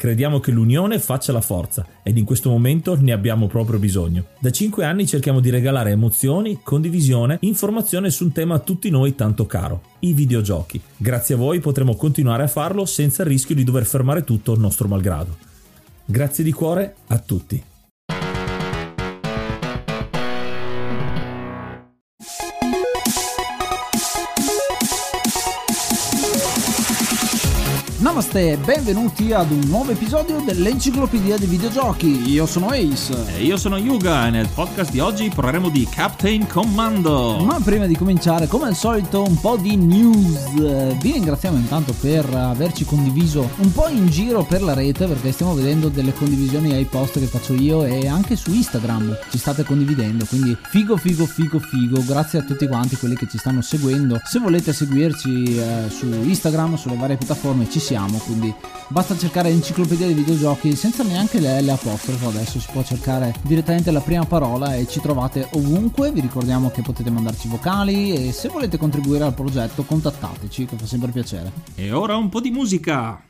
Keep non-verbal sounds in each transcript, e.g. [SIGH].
Crediamo che l'unione faccia la forza ed in questo momento ne abbiamo proprio bisogno. Da 5 anni cerchiamo di regalare emozioni, condivisione, informazione su un tema a tutti noi tanto caro, i videogiochi. Grazie a voi potremo continuare a farlo senza il rischio di dover fermare tutto il nostro malgrado. Grazie di cuore a tutti. Namaste e benvenuti ad un nuovo episodio dell'Enciclopedia dei Videogiochi. Io sono Ace. E io sono Yuga e nel podcast di oggi parleremo di Captain Commando. Ma prima di cominciare, come al solito, un po' di news. Vi ringraziamo intanto per averci condiviso un po' in giro per la rete perché stiamo vedendo delle condivisioni ai post che faccio io e anche su Instagram ci state condividendo. Quindi figo, figo, figo, figo. Grazie a tutti quanti quelli che ci stanno seguendo. Se volete seguirci eh, su Instagram, sulle varie piattaforme, ci siamo, quindi basta cercare enciclopedia dei videogiochi senza neanche le L adesso si può cercare direttamente la prima parola e ci trovate ovunque, vi ricordiamo che potete mandarci vocali e se volete contribuire al progetto contattateci che fa sempre piacere. E ora un po' di musica!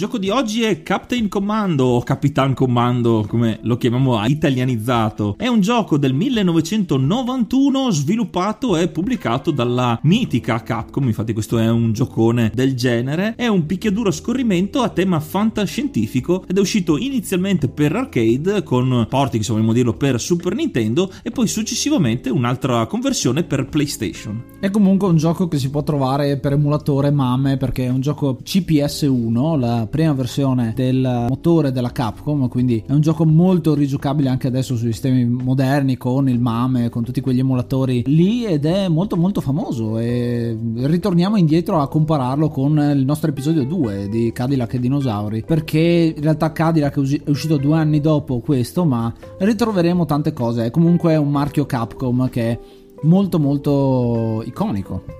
Gioco di oggi è Captain Commando o Capitan Commando, come lo chiamiamo italianizzato. È un gioco del 1991 sviluppato e pubblicato dalla mitica Capcom, infatti questo è un giocone del genere. È un picchiaduro a scorrimento a tema fantascientifico ed è uscito inizialmente per arcade con porting, se vogliamo dirlo, per Super Nintendo e poi successivamente un'altra conversione per PlayStation. È comunque un gioco che si può trovare per emulatore MAME perché è un gioco CPS1, la prima versione del motore della Capcom, quindi è un gioco molto rigiocabile anche adesso sui sistemi moderni con il MAME, con tutti quegli emulatori lì ed è molto molto famoso e ritorniamo indietro a compararlo con il nostro episodio 2 di Cadillac e Dinosauri, perché in realtà Cadillac è uscito due anni dopo questo, ma ritroveremo tante cose, è comunque un marchio Capcom che è molto molto iconico.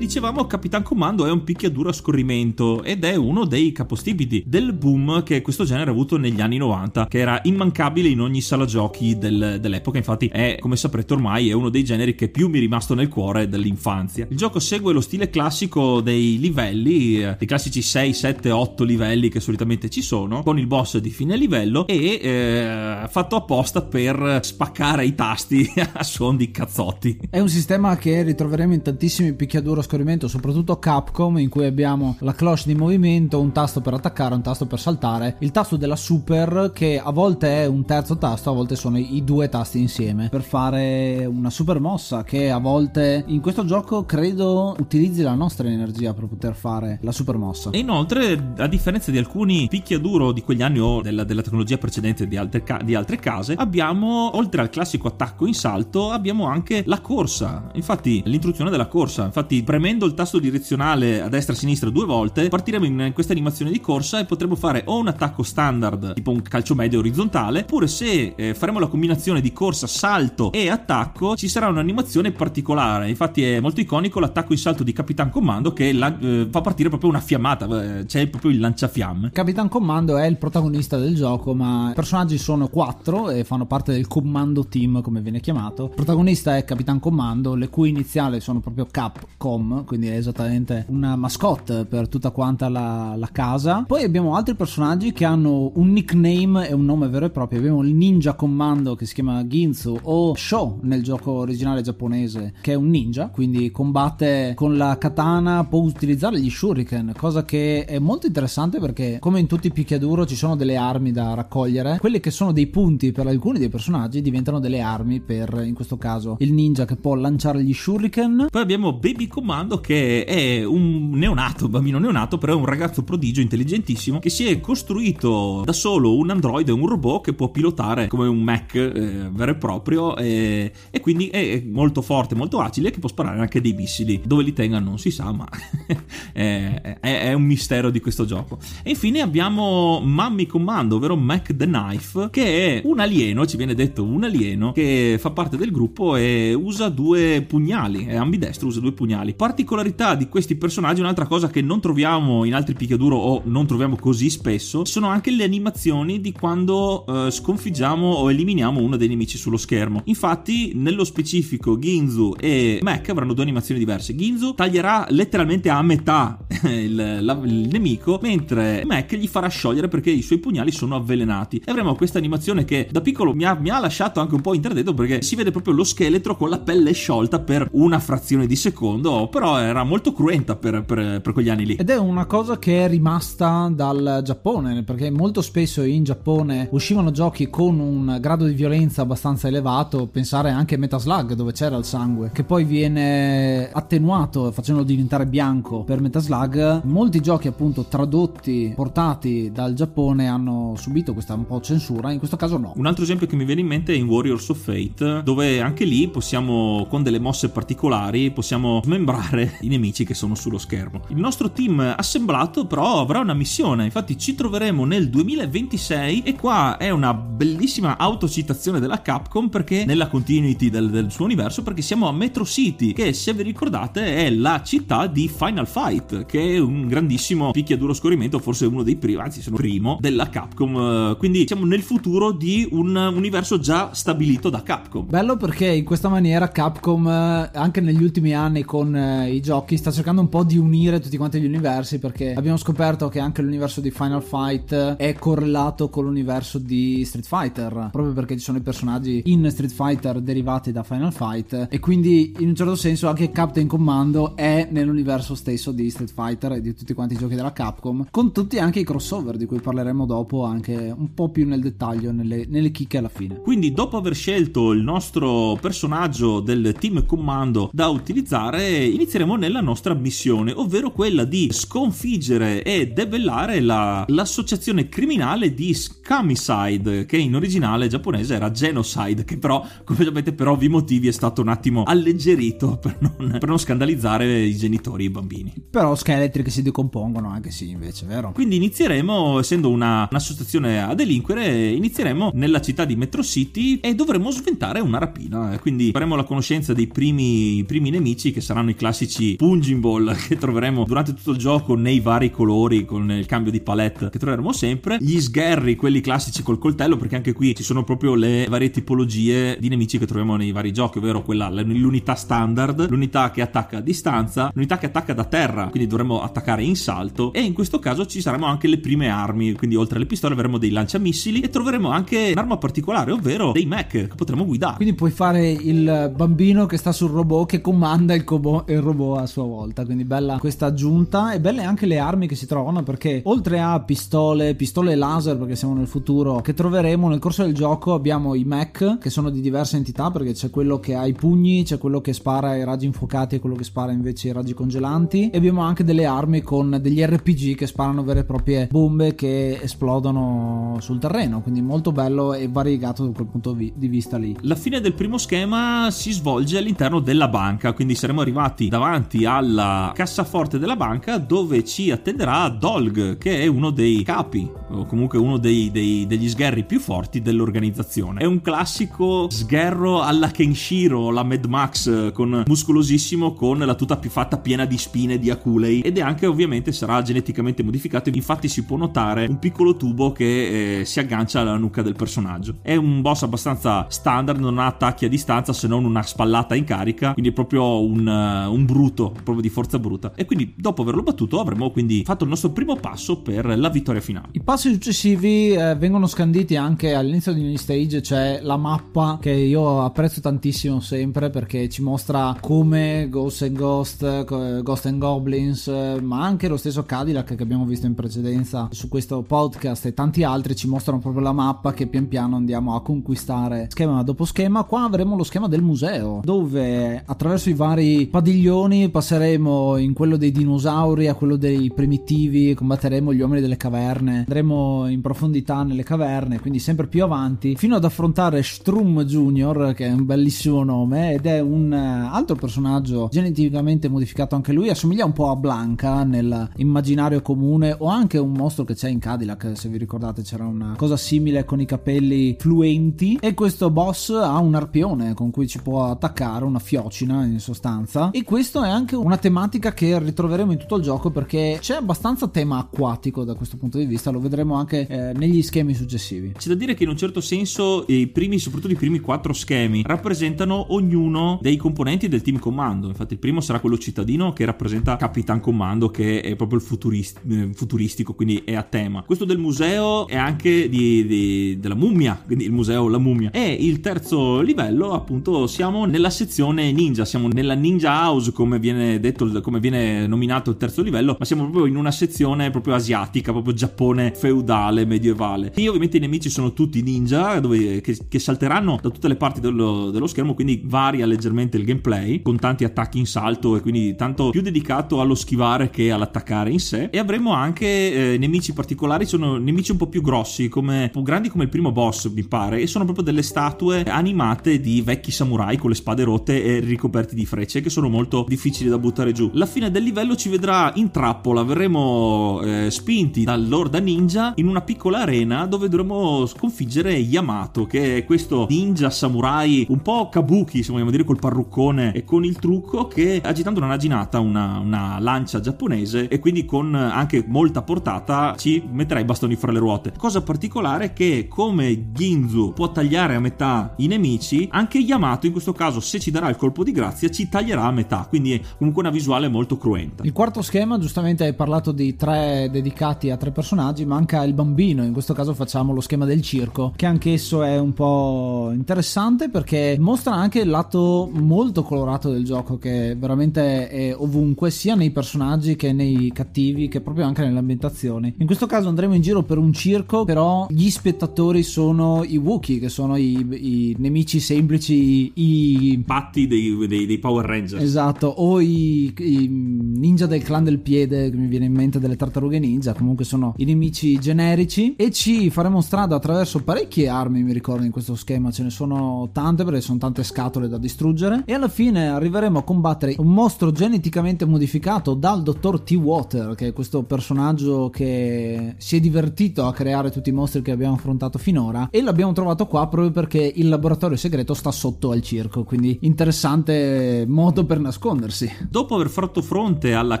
Dicevamo, Capitan Commando è un picchiaduro a scorrimento ed è uno dei capostipiti del boom che questo genere ha avuto negli anni 90, che era immancabile in ogni sala giochi del, dell'epoca. Infatti, è come saprete ormai, è uno dei generi che più mi è rimasto nel cuore dell'infanzia. Il gioco segue lo stile classico dei livelli, eh, dei classici 6, 7, 8 livelli che solitamente ci sono, con il boss di fine livello e eh, fatto apposta per spaccare i tasti [LAUGHS] a suon di cazzotti. È un sistema che ritroveremo in tantissimi picchiaduro a scorrimento, soprattutto Capcom, in cui abbiamo la cloche di movimento, un tasto per attaccare, un tasto per saltare, il tasto della super che a volte è un terzo tasto, a volte sono i due tasti insieme per fare una super mossa che a volte in questo gioco credo utilizzi la nostra energia per poter fare la super mossa. E inoltre, a differenza di alcuni picchiaduro di quegli anni o della, della tecnologia precedente di altre, di altre case, abbiamo oltre al classico attacco in salto, abbiamo anche la corsa. Infatti, l'introduzione della corsa. Infatti, premendo il tasto direzionale a destra e a sinistra due volte, partiremo in questa animazione di corsa e potremo fare o un attacco standard, tipo un calcio medio orizzontale, oppure se eh, faremo la combinazione di corsa, salto e attacco, ci sarà un'animazione particolare. Infatti, è molto iconico l'attacco in salto di Capitan Commando che la, eh, fa partire proprio una fiammata, eh, c'è proprio il lanciafiamme. Capitan Commando è il protagonista del gioco, ma i personaggi sono quattro e fanno parte del Commando Team, come viene chiamato. Il protagonista è Capitan Commando, le cui iniziali sono proprio Capcom, quindi è esattamente una mascotte per tutta quanta la, la casa. Poi abbiamo altri personaggi che hanno un nickname e un nome vero e proprio. Abbiamo il ninja commando che si chiama Ginzu o Sho nel gioco originale giapponese, che è un ninja, quindi combatte con la katana, può utilizzare gli shuriken, cosa che è molto interessante perché come in tutti i picchiaduro ci sono delle armi da raccogliere, quelli che sono dei punti per alcuni dei personaggi diventano delle armi per in questo caso il ninja che può lanciare gli shuriken. Poi abbiamo Baby Commando che è un neonato, bambino neonato, però è un ragazzo prodigio intelligentissimo che si è costruito da solo un androide, un robot che può pilotare come un Mac eh, vero e proprio e, e, quindi è molto forte, molto agile che può sparare anche dei missili. Dove li tenga non si sa, ma [LAUGHS] è, è, è, un mistero di questo gioco. E infine abbiamo Mummy Commando, ovvero Mac the Knife, che è un alieno, ci viene detto un alieno, che fa parte del gruppo e usa due pugnali, è ambidestro, usa due pugnali. Particolarità di questi personaggi, un'altra cosa che non troviamo in altri picchiaduro o non troviamo così spesso, sono anche le animazioni di quando eh, sconfiggiamo o eliminiamo uno dei nemici sullo schermo. Infatti, nello specifico, Ginzu e Mac avranno due animazioni diverse. Ginzu taglierà letteralmente a metà il, la, il nemico, mentre Mac gli farà sciogliere perché i suoi pugnali sono avvelenati. E avremo questa animazione che da piccolo mi ha, mi ha lasciato anche un po' interdetto perché si vede proprio lo scheletro con la pelle sciolta per una frazione di secondo, però era molto cruenta per, per, per quegli anni lì. Ed è una cosa che è rimasta dal Giappone, perché molto spesso in Giappone uscivano giochi con un grado di violenza abbastanza elevato, pensare anche a Metaslug dove c'era il sangue, che poi viene attenuato facendolo diventare bianco per Metaslug. Molti giochi appunto tradotti, portati dal Giappone hanno subito questa un po' censura, in questo caso no. Un altro esempio che mi viene in mente è in Warriors of Fate, dove anche lì possiamo, con delle mosse particolari, possiamo smembrare i nemici che sono sullo schermo. Il nostro team assemblato però avrà una missione, infatti ci troveremo nel 2026 e qua è una bellissima autocitazione della Capcom perché nella continuity del, del suo universo perché siamo a Metro City che se vi ricordate è la città di Final Fight che è un grandissimo picchiaduro scorrimento forse uno dei primi anzi sono primo della Capcom. Quindi siamo nel futuro di un universo già stabilito da Capcom. Bello perché in questa maniera Capcom anche negli ultimi anni con i giochi sta cercando un po' di unire tutti quanti gli universi perché abbiamo scoperto che anche l'universo di Final Fight è correlato con l'universo di Street Fighter proprio perché ci sono i personaggi in Street Fighter derivati da Final Fight e quindi in un certo senso anche Captain Commando è nell'universo stesso di Street Fighter e di tutti quanti i giochi della Capcom con tutti anche i crossover di cui parleremo dopo anche un po' più nel dettaglio nelle, nelle chicche alla fine. Quindi dopo aver scelto il nostro personaggio del team Commando da utilizzare inizieremo nella nostra missione ovvero quella di sconfiggere e debellare la, l'associazione criminale di Scamicide che in originale giapponese era Genocide che però come sapete per ovvi motivi è stato un attimo alleggerito per non, per non scandalizzare i genitori e i bambini. Però scheletri che si decompongono anche sì invece, vero? Quindi inizieremo, essendo una, un'associazione a delinquere, inizieremo nella città di Metro City e dovremo sventare una rapina. Quindi faremo la conoscenza dei primi, primi nemici che saranno i classici classici punching ball [LAUGHS] che troveremo durante tutto il gioco nei vari colori con il cambio di palette che troveremo sempre, gli sgherri, quelli classici col coltello, perché anche qui ci sono proprio le varie tipologie di nemici che troviamo nei vari giochi, ovvero quella l'unità standard, l'unità che attacca a distanza, l'unità che attacca da terra, quindi dovremo attaccare in salto e in questo caso ci saranno anche le prime armi, quindi oltre alle pistole avremo dei lanciamissili e troveremo anche un'arma particolare, ovvero dei mech che potremo guidare. Quindi puoi fare il bambino che sta sul robot che comanda il, cobo- il robot a sua volta, quindi bella questa aggiunta e belle anche le armi che si trovano perché oltre a pistole, pistole laser perché siamo nel futuro, che troveremo nel corso del gioco abbiamo i mech che sono di diverse entità perché c'è quello che ha i pugni, c'è quello che spara i raggi infuocati e quello che spara invece i raggi congelanti e abbiamo anche delle armi con degli RPG che sparano vere e proprie bombe che esplodono sul terreno, quindi molto bello e variegato da quel punto di vista lì. La fine del primo schema si svolge all'interno della banca, quindi saremo arrivati davanti alla cassaforte della banca dove ci attenderà Dolg, che è uno dei capi o comunque uno dei, dei, degli sgherri più forti dell'organizzazione. È un classico sgherro alla Kenshiro, la Mad Max, con muscolosissimo, con la tuta più fatta piena di spine di aculei ed è anche ovviamente sarà geneticamente modificato. Infatti si può notare un piccolo tubo che eh, si aggancia alla nuca del personaggio. È un boss abbastanza standard, non ha attacchi a distanza se non una spallata in carica, quindi è proprio un, uh, un bruto, proprio di forza bruta. E quindi dopo averlo battuto avremo quindi fatto il nostro primo passo per la vittoria finale. I passi successivi eh, vengono scanditi anche all'inizio di ogni stage, c'è la mappa che io apprezzo tantissimo sempre perché ci mostra come Ghost and Ghost, Ghost and Goblins, ma anche lo stesso Cadillac che abbiamo visto in precedenza su questo podcast e tanti altri ci mostrano proprio la mappa che pian piano andiamo a conquistare schema dopo schema. Qua avremo lo schema del museo dove attraverso i vari padiglioni passeremo in quello dei dinosauri a quello dei primitivi, combatteremo gli uomini delle caverne, andremo in profondità nelle caverne, quindi sempre più avanti, fino ad affrontare Strum Junior, che è un bellissimo nome, ed è un eh, altro personaggio geneticamente modificato anche lui, assomiglia un po' a Blanca nell'immaginario comune, o anche un mostro che c'è in Cadillac, se vi ricordate c'era una cosa simile con i capelli fluenti, e questo boss ha un arpione con cui ci può attaccare, una fiocina in sostanza, e questo è anche una tematica che ritroveremo in tutto il gioco perché c'è abbastanza tema acquatico da questo punto di vista, lo vedremo anche eh, negli schemi successivi. C'è da dire che in un certo senso i primi, soprattutto i primi quattro schemi, rappresentano ognuno dei componenti del team comando. Infatti, il primo sarà quello cittadino che rappresenta Capitan Comando, che è proprio il futurist- eh, futuristico, quindi è a tema. Questo del museo è anche di, di, della mummia, quindi il museo La mummia. E il terzo livello, appunto, siamo nella sezione ninja, siamo nella Ninja House, come viene detto, come viene nominato il terzo livello, ma siamo proprio in una sezione proprio asiatica, proprio Giappone feudale, medievale. E ovviamente i nemici sono tutti ninja, dove, che, che, salteranno da tutte le parti dello, dello, schermo, quindi varia leggermente il gameplay, con tanti attacchi in salto e quindi tanto più dedicato allo schivare che all'attaccare in sé. E avremo anche eh, nemici particolari, sono nemici un po' più grossi, come, grandi come il primo boss, mi pare, e sono proprio delle statue animate di vecchi samurai con le spade rotte e ricoperti di frecce, che sono molto difficili da buttare giù. La fine del livello ci vedrà in trappola, verremo eh, spinti dall'Orda Ninja in una piccola arena dove dovremo sconfiggere Yamato, che è questo ninja samurai un po' kabuki, se vogliamo dire, col parruccone e con il trucco che agitando una naginata, una, una lancia giapponese e quindi con anche molta portata ci metterà i bastoni fra le ruote. Cosa particolare è che come Ginzu può tagliare a metà i nemici, anche Yamato in questo caso se ci darà il colpo di grazia ci taglierà a metà, quindi è comunque una visuale molto cruenta. Il quarto schema, giustamente hai parlato di tre dedicati a tre personaggi, manca il bambino, in questo caso facciamo lo schema del circo, che anch'esso è un po' interessante perché mostra anche il lato molto colorato del gioco che veramente è ovunque, sia nei personaggi che nei cattivi, che proprio anche nelle ambientazioni. In questo caso andremo in giro per un circo, però gli spettatori sono i Wookiee, che sono i, i nemici semplici, i patti dei, dei, dei, Power Rangers. Esatto, o i, i ninja del clan del piede, che mi viene in mente delle tartarughe ninja, comunque sono i nemici generici. E ci faremo strada attraverso parecchie armi, mi ricordo in questo schema, ce ne sono tante perché sono tante scatole da distruggere. E alla fine arriveremo a combattere un mostro geneticamente modificato dal dottor T-Water, che è questo personaggio che si è divertito a creare tutti i mostri che abbiamo affrontato finora. E l'abbiamo trovato qua proprio perché il laboratorio segreto sta sotto al circo, quindi interessante modo per nasconderlo nascondersi. Dopo aver fatto fronte alla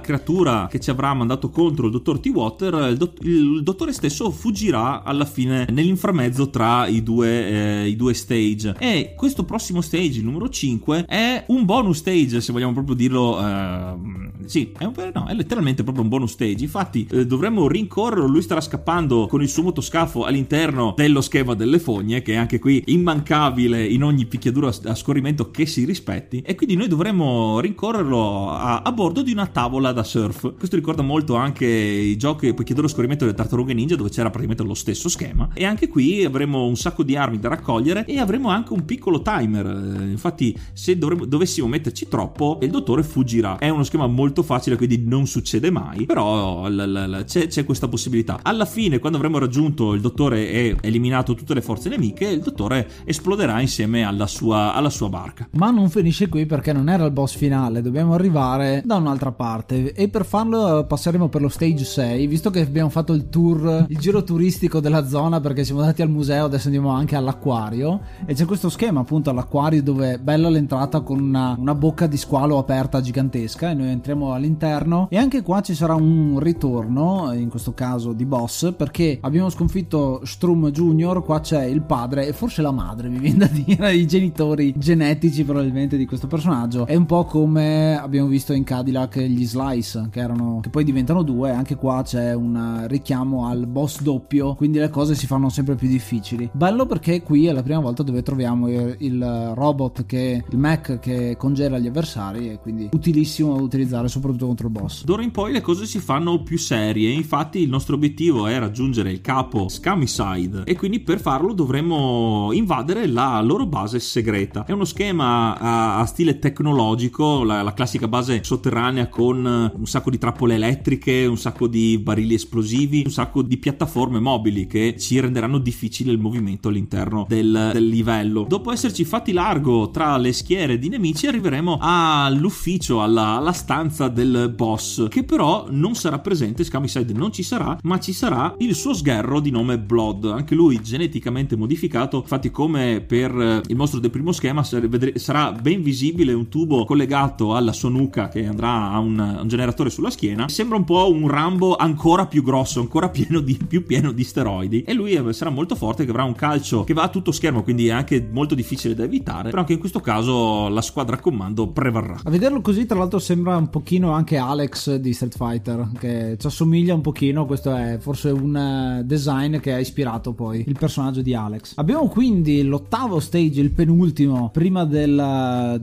creatura che ci avrà mandato contro il dottor T-Water, il, dott- il dottore stesso fuggirà alla fine nell'inframezzo tra i due, eh, i due stage. E questo prossimo stage, il numero 5, è un bonus stage, se vogliamo proprio dirlo. Eh, sì, è, un, no, è letteralmente proprio un bonus stage. Infatti, eh, dovremmo rincorrerlo. Lui starà scappando con il suo motoscafo all'interno dello schema delle fogne, che è anche qui immancabile in ogni picchiaduro a scorrimento che si rispetti. E quindi noi dovremmo rincorrerlo a, a bordo di una tavola da surf. Questo ricorda molto anche i giochi picchiaduro a scorrimento delle tartarughe ninja, dove c'era praticamente lo stesso schema. E anche qui avremo un sacco di armi da raccogliere e avremo anche un piccolo timer. Eh, infatti, se dovremmo, dovessimo metterci troppo, il dottore fuggirà. È uno schema molto facile, quindi non succede mai. Però l- l- l- c'è, c'è, questa possibilità. Alla fine, quando avremo raggiunto il dottore e eliminato tutte le forze nemiche, il dottore esploderà insieme alla sua, alla sua barca. Ma non finisce qui perché non era il boss finale, dobbiamo arrivare da un'altra parte. E per farlo passeremo per lo stage 6, visto che abbiamo fatto il tour, il giro turistico della zona perché siamo andati al museo, adesso andiamo anche all'acquario. E c'è questo schema appunto all'acquario dove è bella l'entrata con una, una bocca di squalo aperta gigantesca e noi entriamo all'interno. E anche qua ci sarà un ritorno, in questo caso di boss, perché abbiamo sconfitto Strum Junior, qua c'è il padre e forse la madre, mi viene da dire, [LAUGHS] i genitori genetici probabilmente di questo personaggio. È un po' come abbiamo visto in Cadillac gli Slice, che erano che poi diventano due, anche qua c'è un richiamo al boss doppio, quindi le cose si fanno sempre più difficili. Bello perché qui è la prima volta dove troviamo il, il robot che il mech che congela gli avversari e quindi utilissimo da utilizzare soprattutto contro il boss. D'ora in poi le cose si fanno più serie, infatti il nostro obiettivo è raggiungere il capo Scamicide e quindi per farlo dovremmo invadere la loro base segreta. È uno schema a, a stile tecnologico, la, la, classica base sotterranea con un sacco di trappole elettriche, un sacco di barili esplosivi, un sacco di piattaforme mobili che ci renderanno difficile il movimento all'interno del, del livello. Dopo esserci fatti largo tra le schiere di nemici arriveremo all'ufficio, alla, alla stanza del boss, che però non sarà presente, Scamicide non ci sarà, ma ci sarà il suo sgherro di nome Blood, anche lui geneticamente modificato, infatti come per eh, il mostro del primo schema sarà ben visibile un tubo collegato alla sua nuca che andrà a un, un generatore sulla schiena, sembra un po' un Rambo ancora più grosso, ancora [LAUGHS] pieno di, più pieno di steroidi e lui sarà molto forte che avrà un calcio che va a tutto schermo, quindi è anche molto difficile da evitare, però anche in questo caso la squadra a comando prevarrà. A vederlo così tra l'altro sembra un pochino anche Alex di Street Fighter, che ci assomiglia un pochino, questo è forse un eh, design che ha ispirato poi il personaggio di Alex. Abbiamo quindi l'ottavo stage, il penultimo, prima del eh,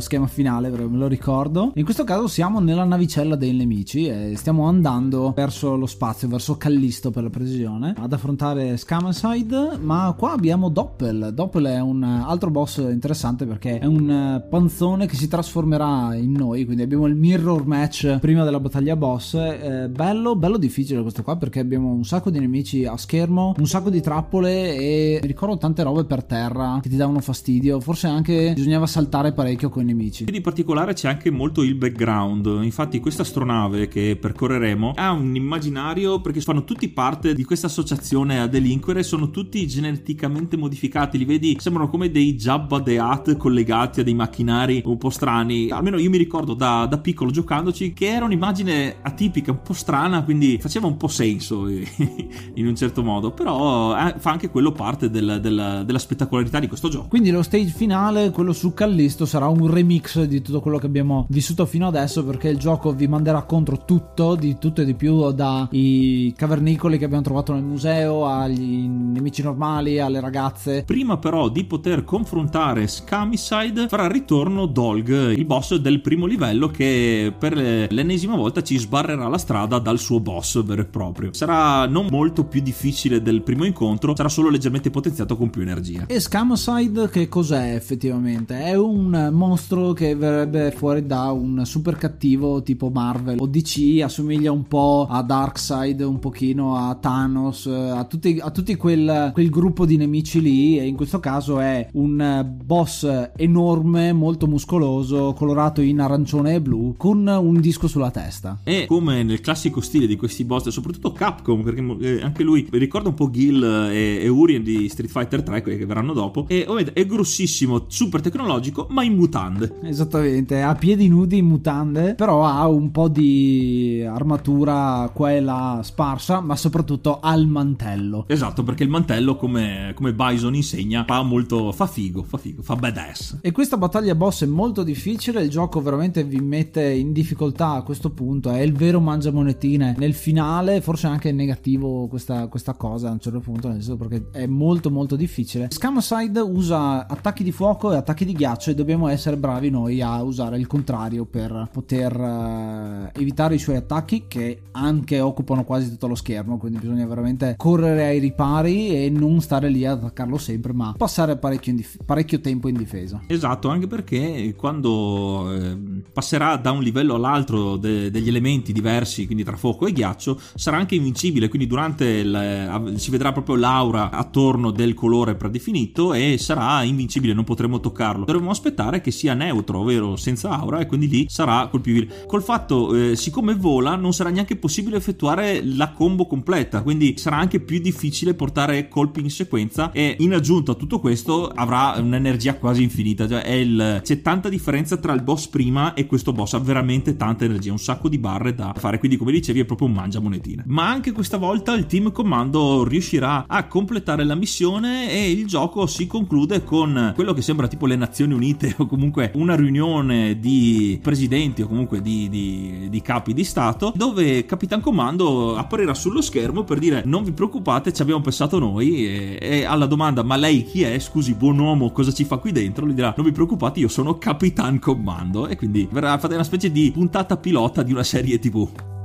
schema finale, me lo ricordo. In questo caso siamo nella navicella dei nemici e stiamo andando verso lo spazio, verso Callisto per la precisione, ad affrontare Scamenside, ma qua abbiamo Doppel. Doppel è un altro boss interessante perché è un panzone che si trasformerà in noi, quindi abbiamo il mirror match prima della battaglia boss. Eh, bello, bello difficile questo qua perché abbiamo un sacco di nemici a schermo, un sacco di trappole e mi ricordo tante robe per terra che ti davano fastidio. Forse anche bisognava saltare parecchio con nemici. Di particolare c'è anche molto il background. Infatti, questa astronave che percorreremo ha un immaginario perché fanno tutti parte di questa associazione a delinquere. Sono tutti geneticamente modificati. Li vedi, sembrano come dei Jabba the Hutt collegati a dei macchinari un po' strani. Almeno io mi ricordo da, da piccolo giocandoci che era un'immagine atipica, un po' strana, quindi faceva un po' senso [LAUGHS] in un certo modo. Però eh, fa anche quello parte del, del, della spettacolarità di questo gioco. Quindi lo stage finale, quello su Callisto, sarà un remix di tutto quello che abbiamo vissuto fino adesso perché il gioco vi manderà contro tutto, di tutto e di più, dai cavernicoli che abbiamo trovato nel museo, agli nemici normali, alle ragazze. Prima però di poter confrontare Scamicide farà ritorno Dolg, il boss del primo livello che per l'ennesima volta ci sbarrerà la strada dal suo boss vero e proprio. Sarà non molto più difficile del primo incontro, sarà solo leggermente potenziato con più energia. E Scamicide che cos'è effettivamente? È un mostro che verrebbe fuori da un super cattivo tipo Marvel. O DC, assomiglia un po' a Darkseid, un pochino a Thanos, a tutti, a tutti quel, quel gruppo di nemici lì. E in questo caso è un boss enorme, molto muscoloso, colorato in arancione e blu, con un disco sulla testa. E come nel classico stile di questi boss, soprattutto Capcom, perché eh, anche lui ricorda un po' Gil e, e Urien di Street Fighter 3, quelli che verranno dopo, e è grossissimo, super tecnologico, ma in mutante mutande. Esattamente, ha piedi nudi in mutande, però ha un po' di armatura qua e là sparsa, ma soprattutto ha il mantello. Esatto, perché il mantello, come, come Bison insegna, fa molto. fa figo, fa figo, fa badass. E questa battaglia boss è molto difficile, il gioco veramente vi mette in difficoltà a questo punto, è il vero mangiamonetine. Nel finale, forse anche negativo questa, questa cosa a un certo punto, nel senso perché è molto molto difficile. Scamoside usa attacchi di fuoco e attacchi di ghiaccio e dobbiamo essere bravi noi a usare il contrario per poter uh, evitare i suoi attacchi che anche occupano quasi tutto lo schermo, quindi bisogna veramente correre ai ripari e non stare lì ad attaccarlo sempre, ma passare parecchio, dif- parecchio tempo in difesa. Esatto, anche perché quando eh, passerà da un livello all'altro de- degli elementi diversi, quindi tra fuoco e ghiaccio, sarà anche invincibile, quindi durante eh, si vedrà proprio l'aura attorno del colore predefinito e sarà invincibile, non potremo toccarlo. Dovremmo aspettare che sia neutro, ovvero senza aura, e quindi lì sarà colpibile. Col fatto, eh, siccome vola, non sarà neanche possibile effettuare la combo completa, quindi sarà anche più difficile portare colpi in sequenza e in aggiunta a tutto questo avrà un'energia quasi infinita, cioè il, c'è tanta differenza tra il boss prima e questo boss, ha veramente tanta energia, un sacco di barre da fare, quindi come dicevi è proprio un mangia monetine. Ma anche questa volta il team comando riuscirà a completare la missione e il gioco si conclude con quello che sembra tipo le Nazioni Unite [LAUGHS] o comunque una riunione di presidenti o comunque di, di, di capi di Stato dove Capitan Comando apparirà sullo schermo per dire non vi preoccupate ci abbiamo pensato noi e, e alla domanda ma lei chi è? Scusi buon uomo cosa ci fa qui dentro? Lui dirà non vi preoccupate io sono Capitan Comando e quindi verrà fatta una specie di puntata pilota di una serie tv.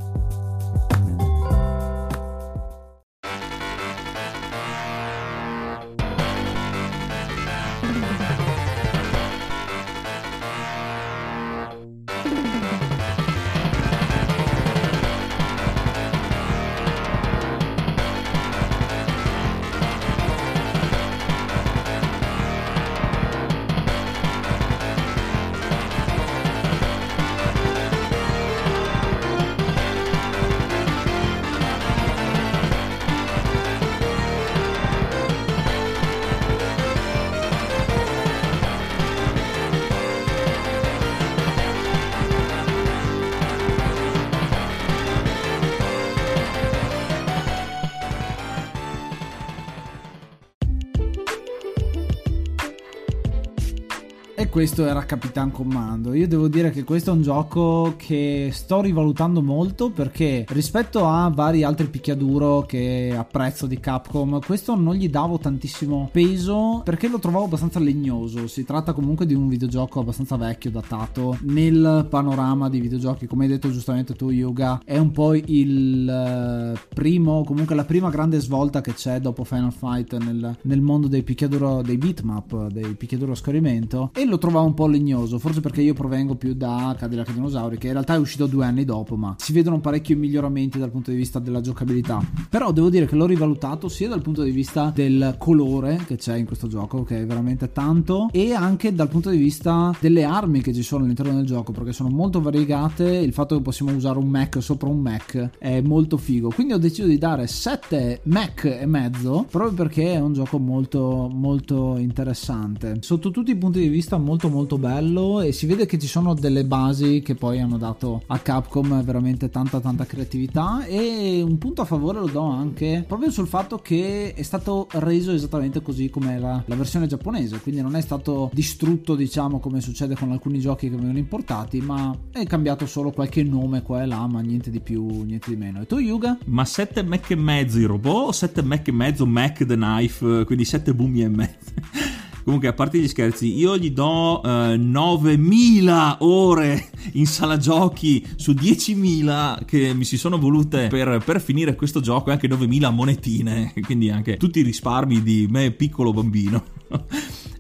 Questo era Capitan Commando. Io devo dire che questo è un gioco che sto rivalutando molto perché rispetto a vari altri picchiaduro che apprezzo di Capcom, questo non gli davo tantissimo peso perché lo trovavo abbastanza legnoso. Si tratta comunque di un videogioco abbastanza vecchio, datato. Nel panorama di videogiochi, come hai detto giustamente tu, Yuga, è un po' il eh, primo, comunque la prima grande svolta che c'è dopo Final Fight nel, nel mondo dei picchiaduro, dei beatmap, dei picchiaduro a scorrimento. E lo trovavo un po' legnoso, forse perché io provengo più da Cadillac Dinosauri, che in realtà è uscito due anni dopo, ma si vedono parecchi miglioramenti dal punto di vista della giocabilità. Però devo dire che l'ho rivalutato sia dal punto di vista del colore che c'è in questo gioco, che è veramente tanto, e anche dal punto di vista delle armi che ci sono all'interno del gioco, perché sono molto variegate. Il fatto che possiamo usare un Mac sopra un Mac è molto figo. Quindi ho deciso di dare 7 Mac e mezzo, proprio perché è un gioco molto, molto interessante. Sotto tutti i punti di vista, molto molto bello e si vede che ci sono delle basi che poi hanno dato a Capcom veramente tanta tanta creatività e un punto a favore lo do anche proprio sul fatto che è stato reso esattamente così come era la versione giapponese quindi non è stato distrutto diciamo come succede con alcuni giochi che vengono importati ma è cambiato solo qualche nome qua e là ma niente di più niente di meno e tu Yuga? ma 7 Mac e mezzo i robot o 7 Mac e mezzo Mac the Knife quindi 7 bumi e mezzo Comunque, a parte gli scherzi, io gli do eh, 9000 ore in sala giochi su 10.000 che mi si sono volute per, per finire questo gioco e anche 9000 monetine. [LAUGHS] Quindi anche tutti i risparmi di me piccolo bambino.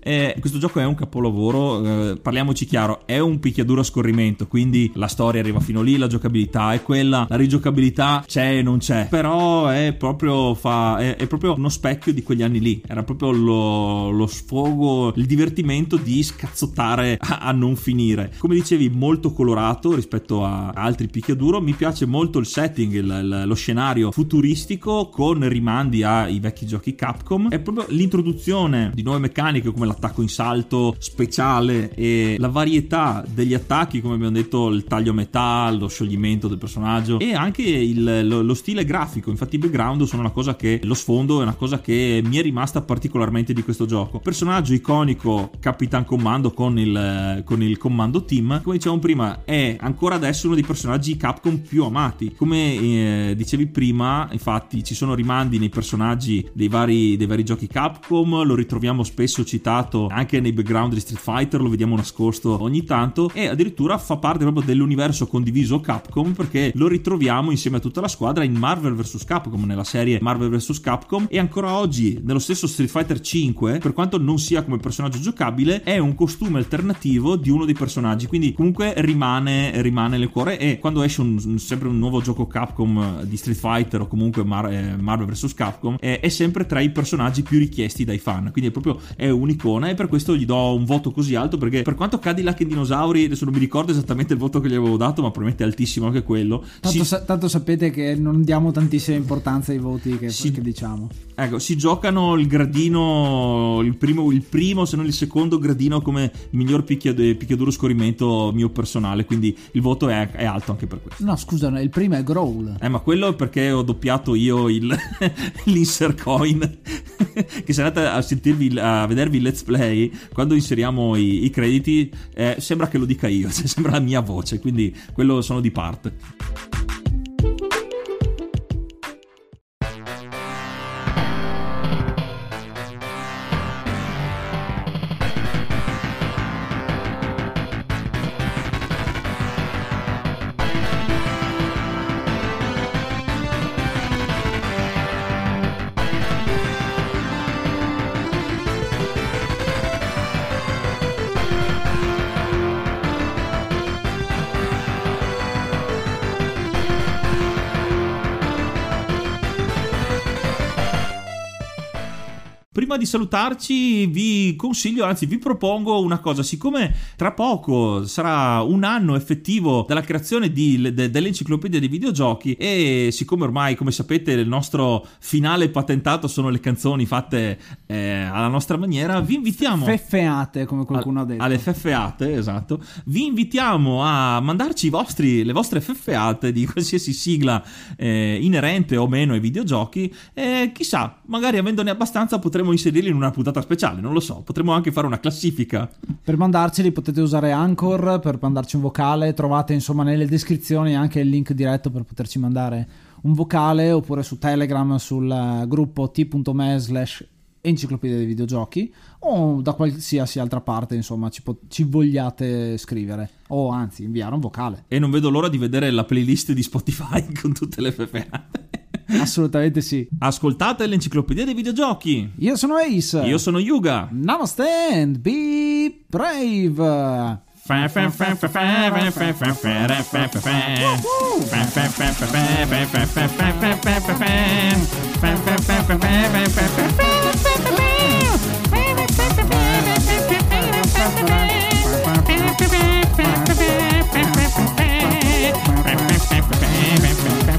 Eh, questo gioco è un capolavoro, eh, parliamoci chiaro, è un picchiaduro a scorrimento, quindi la storia arriva fino lì, la giocabilità è quella, la rigiocabilità c'è e non c'è, però è proprio, fa, è, è proprio uno specchio di quegli anni lì, era proprio lo, lo sfogo, il divertimento di scazzottare a, a, non finire. Come dicevi, molto colorato rispetto a altri picchiaduro, mi piace molto il setting, il, il, lo scenario futuristico con rimandi ai vecchi giochi Capcom, è proprio l'introduzione di nuove meccaniche come la l'attacco in salto speciale e la varietà degli attacchi, come abbiamo detto, il taglio a metà, lo scioglimento del personaggio e anche il, lo, lo, stile grafico. Infatti, i background sono una cosa che lo sfondo è una cosa che mi è rimasta particolarmente di questo gioco. Personaggio iconico, Capitan Commando con il, con il comando team. Come dicevamo prima, è ancora adesso uno dei personaggi Capcom più amati. Come eh, dicevi prima, infatti, ci sono rimandi nei personaggi dei vari, dei vari giochi Capcom. Lo ritroviamo spesso citato anche nei background di Street Fighter, lo vediamo nascosto ogni tanto. E addirittura fa parte proprio dell'universo condiviso Capcom perché lo ritroviamo insieme a tutta la squadra in Marvel vs Capcom, nella serie Marvel vs Capcom. E ancora oggi, nello stesso Street Fighter 5, per quanto non sia come personaggio giocabile, è un costume alternativo di uno dei personaggi. Quindi, comunque, rimane, rimane nel cuore. E quando esce un, sempre un nuovo gioco Capcom di Street Fighter o comunque Mar- eh, Marvel vs Capcom, è, è, sempre tra i personaggi più richiesti dai fan. Quindi, è proprio è un'icona. E per questo gli do un voto così alto. Perché, per quanto Cadillac e Dinosauri, adesso non mi ricordo esattamente il voto che gli avevo dato, ma probabilmente è altissimo anche quello. Tanto, si... sa- tanto sapete che non diamo tantissima importanza ai voti che, si... che diciamo. Ecco, si giocano il gradino, il primo, il primo, se non il secondo gradino come miglior picchiad- picchiaduro scorrimento mio personale, quindi il voto è, è, alto anche per questo. No, scusa, il primo è Growl. Eh, ma quello è perché ho doppiato io il, [LAUGHS] l'insert coin, [LAUGHS] che se andate a sentirvi, a vedervi il let's play, quando inseriamo i, i crediti, eh, sembra che lo dica io, cioè [LAUGHS] sembra la mia voce, quindi quello sono di parte. Prima di salutarci vi consiglio, anzi vi propongo una cosa, siccome tra poco sarà un anno effettivo dalla creazione di, de, dell'enciclopedia dei videogiochi e siccome ormai come sapete il nostro finale patentato sono le canzoni fatte eh, alla nostra maniera, vi invitiamo... Feffeate come qualcuno ha detto. Alle feffeate, esatto. Vi invitiamo a mandarci vostri, le vostre feffeate di qualsiasi sigla eh, inerente o meno ai videogiochi e chissà, magari avendone abbastanza potremo inserirli in una puntata speciale, non lo so, potremmo anche fare una classifica. Per mandarceli potete usare Anchor per mandarci un vocale, trovate insomma nelle descrizioni anche il link diretto per poterci mandare un vocale oppure su Telegram sul eh, gruppo t.me slash enciclopedia dei videogiochi o da qualsiasi altra parte insomma ci, po- ci, vogliate scrivere o anzi inviare un vocale e non vedo l'ora di vedere la playlist di Spotify [LAUGHS] con tutte le FFA Assolutamente sì. Ascoltate l'enciclopedia dei videogiochi. Io sono Ace. Io sono Yuga. Namaste and be brave. Bam.